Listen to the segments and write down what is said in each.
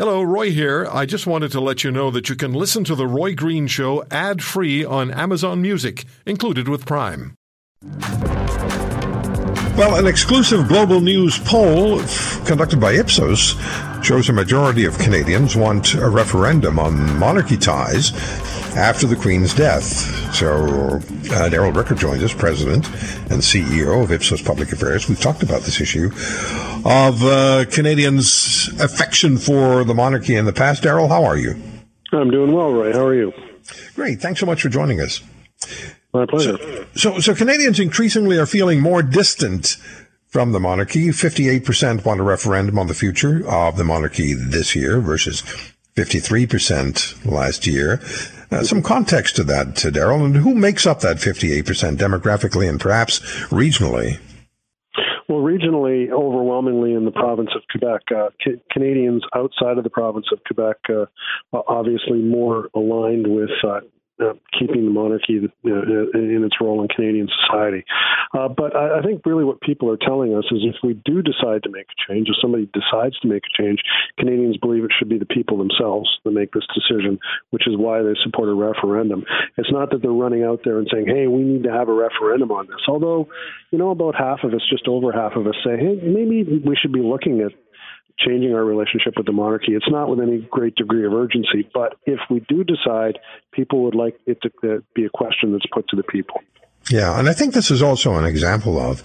Hello, Roy here. I just wanted to let you know that you can listen to The Roy Green Show ad free on Amazon Music, included with Prime. Well, an exclusive global news poll f- conducted by Ipsos shows a majority of Canadians want a referendum on monarchy ties after the Queen's death. So, uh, Darrell Bricker joins us, President and CEO of Ipsos Public Affairs. We've talked about this issue of uh, Canadians' affection for the monarchy in the past. Darrell, how are you? I'm doing well, Ray. How are you? Great. Thanks so much for joining us. My pleasure. So, so, so Canadians increasingly are feeling more distant from the monarchy. 58% want a referendum on the future of the monarchy this year versus 53% last year. Uh, some context to that, to Darrell, and who makes up that 58% demographically and perhaps regionally? Well, regionally, overwhelmingly in the province of Quebec, uh, ca- Canadians outside of the province of Quebec, uh, obviously more aligned with uh, uh, keeping the monarchy in its role in Canadian society. Uh, but I, I, think really what people are telling us is if we do decide to make a change, if somebody decides to make a change, Canadians believe it should be the people themselves that make this decision, which is why they support a referendum. It's not that they're running out there and saying, hey, we need to have a referendum on this. Although, you know, about half of us, just over half of us say, hey, maybe we should be looking at changing our relationship with the monarchy. It's not with any great degree of urgency, but if we do decide, people would like it to be a question that's put to the people. Yeah, and I think this is also an example of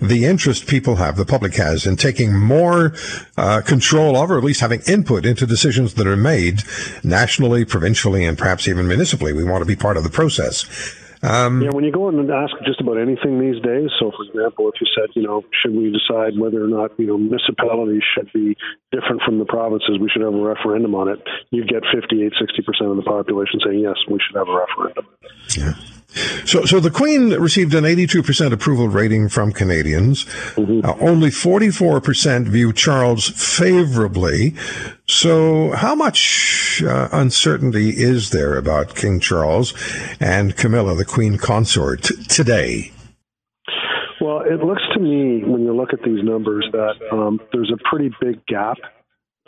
the interest people have, the public has, in taking more uh, control of, or at least having input into decisions that are made nationally, provincially, and perhaps even municipally. We want to be part of the process. Um, yeah, when you go in and ask just about anything these days, so for example, if you said, you know, should we decide whether or not, you know, municipalities should be different from the provinces, we should have a referendum on it, you'd get 58, 60% of the population saying, yes, we should have a referendum. Yeah. So, so the Queen received an 82% approval rating from Canadians. Mm-hmm. Uh, only 44% view Charles favorably. So, how much uh, uncertainty is there about King Charles and Camilla, the Queen consort, t- today? Well, it looks to me, when you look at these numbers, that um, there's a pretty big gap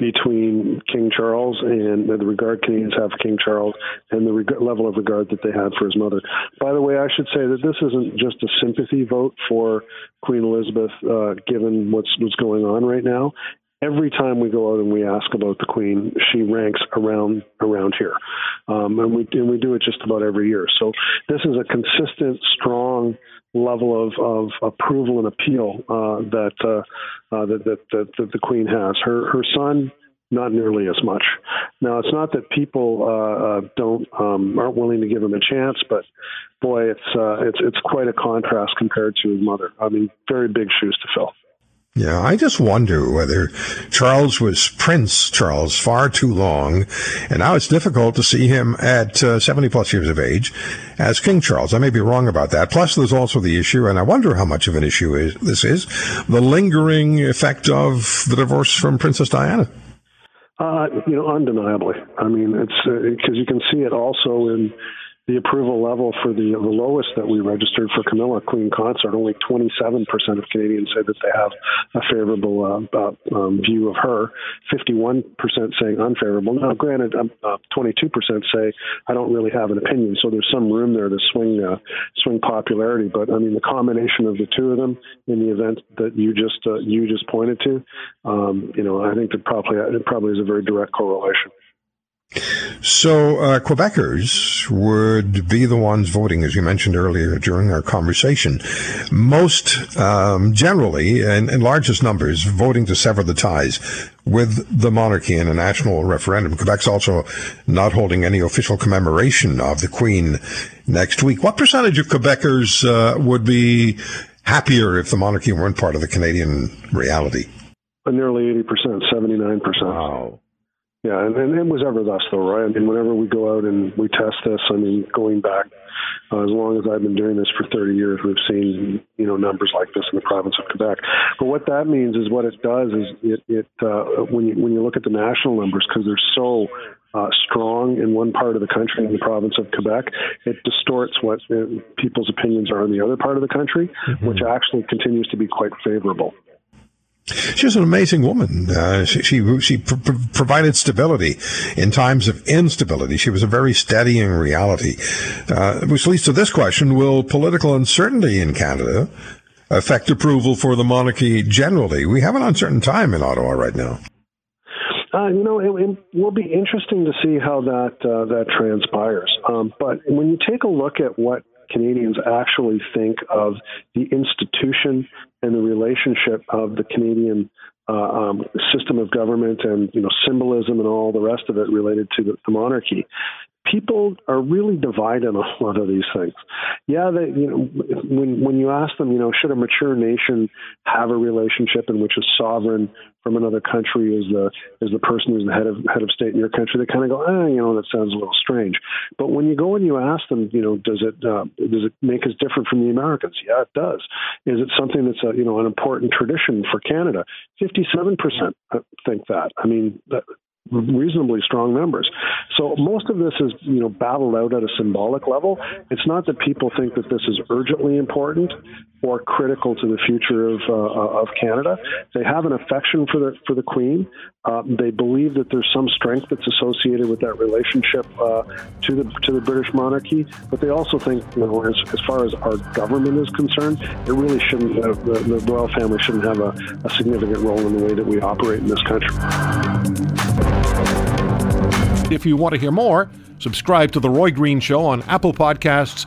between King Charles and the regard Canadians have for King Charles and the reg- level of regard that they had for his mother. By the way, I should say that this isn't just a sympathy vote for Queen Elizabeth, uh, given what's what's going on right now. Every time we go out and we ask about the Queen, she ranks around around here, um, and we and we do it just about every year. So this is a consistent, strong level of, of approval and appeal uh, that, uh, uh, that, that, that, that the Queen has. Her her son not nearly as much. Now, it's not that people uh, uh, don't um, aren't willing to give him a chance, but boy, it's uh, it's it's quite a contrast compared to his mother. I mean, very big shoes to fill. Yeah, I just wonder whether Charles was Prince Charles far too long, and now it's difficult to see him at uh, 70 plus years of age as King Charles. I may be wrong about that. Plus, there's also the issue, and I wonder how much of an issue is, this is, the lingering effect of the divorce from Princess Diana. Uh, you know, undeniably. I mean, it's because uh, you can see it also in the approval level for the, the lowest that we registered for Camilla Queen Consort, only 27% of Canadians say that they have a favorable uh, uh, um, view of her, 51% saying unfavorable. Now, granted, um, uh, 22% say I don't really have an opinion, so there's some room there to swing uh, swing popularity. But I mean, the combination of the two of them in the event that you just uh, you just pointed to, um, you know, I think that probably it probably is a very direct correlation. So uh, Quebecers would be the ones voting, as you mentioned earlier during our conversation. Most um, generally, and in largest numbers, voting to sever the ties with the monarchy in a national referendum. Quebec's also not holding any official commemoration of the Queen next week. What percentage of Quebecers uh, would be happier if the monarchy weren't part of the Canadian reality? nearly 80%, 79%. Wow. Yeah, and, and it was ever thus, though, right? I mean, whenever we go out and we test this, I mean, going back uh, as long as I've been doing this for 30 years, we've seen you know numbers like this in the province of Quebec. But what that means is what it does is it, it uh, when you when you look at the national numbers because they're so uh, strong in one part of the country in the province of Quebec, it distorts what uh, people's opinions are in the other part of the country, mm-hmm. which actually continues to be quite favorable. She's an amazing woman. Uh, she she, she pr- pr- provided stability in times of instability. She was a very steadying reality, uh, which leads to this question: Will political uncertainty in Canada affect approval for the monarchy generally? We have an uncertain time in Ottawa right now. Uh, you know, it, it, will be interesting to see how that uh, that transpires. Um, but when you take a look at what Canadians actually think of the institution and the relationship of the Canadian uh, um, system of government and you know symbolism and all the rest of it related to the, the monarchy, people are really divided on a lot of these things. Yeah, they, you know, when when you ask them, you know, should a mature nation have a relationship in which a sovereign from another country is the is the person who's the head of head of state in your country? They kind of go, ah, you know, that sounds a little strange. When you go and you ask them, you know, does it uh, does it make us different from the Americans? Yeah, it does. Is it something that's a you know an important tradition for Canada? Fifty seven percent think that. I mean, that, reasonably strong numbers. So most of this is, you know, battled out at a symbolic level. It's not that people think that this is urgently important or critical to the future of uh, of Canada. They have an affection for the for the Queen. Uh, they believe that there's some strength that's associated with that relationship uh, to the to the British monarchy. But they also think, you know, as, as far as our government is concerned, it really shouldn't. Uh, the, the royal family shouldn't have a, a significant role in the way that we operate in this country. If you want to hear more, subscribe to The Roy Green Show on Apple Podcasts,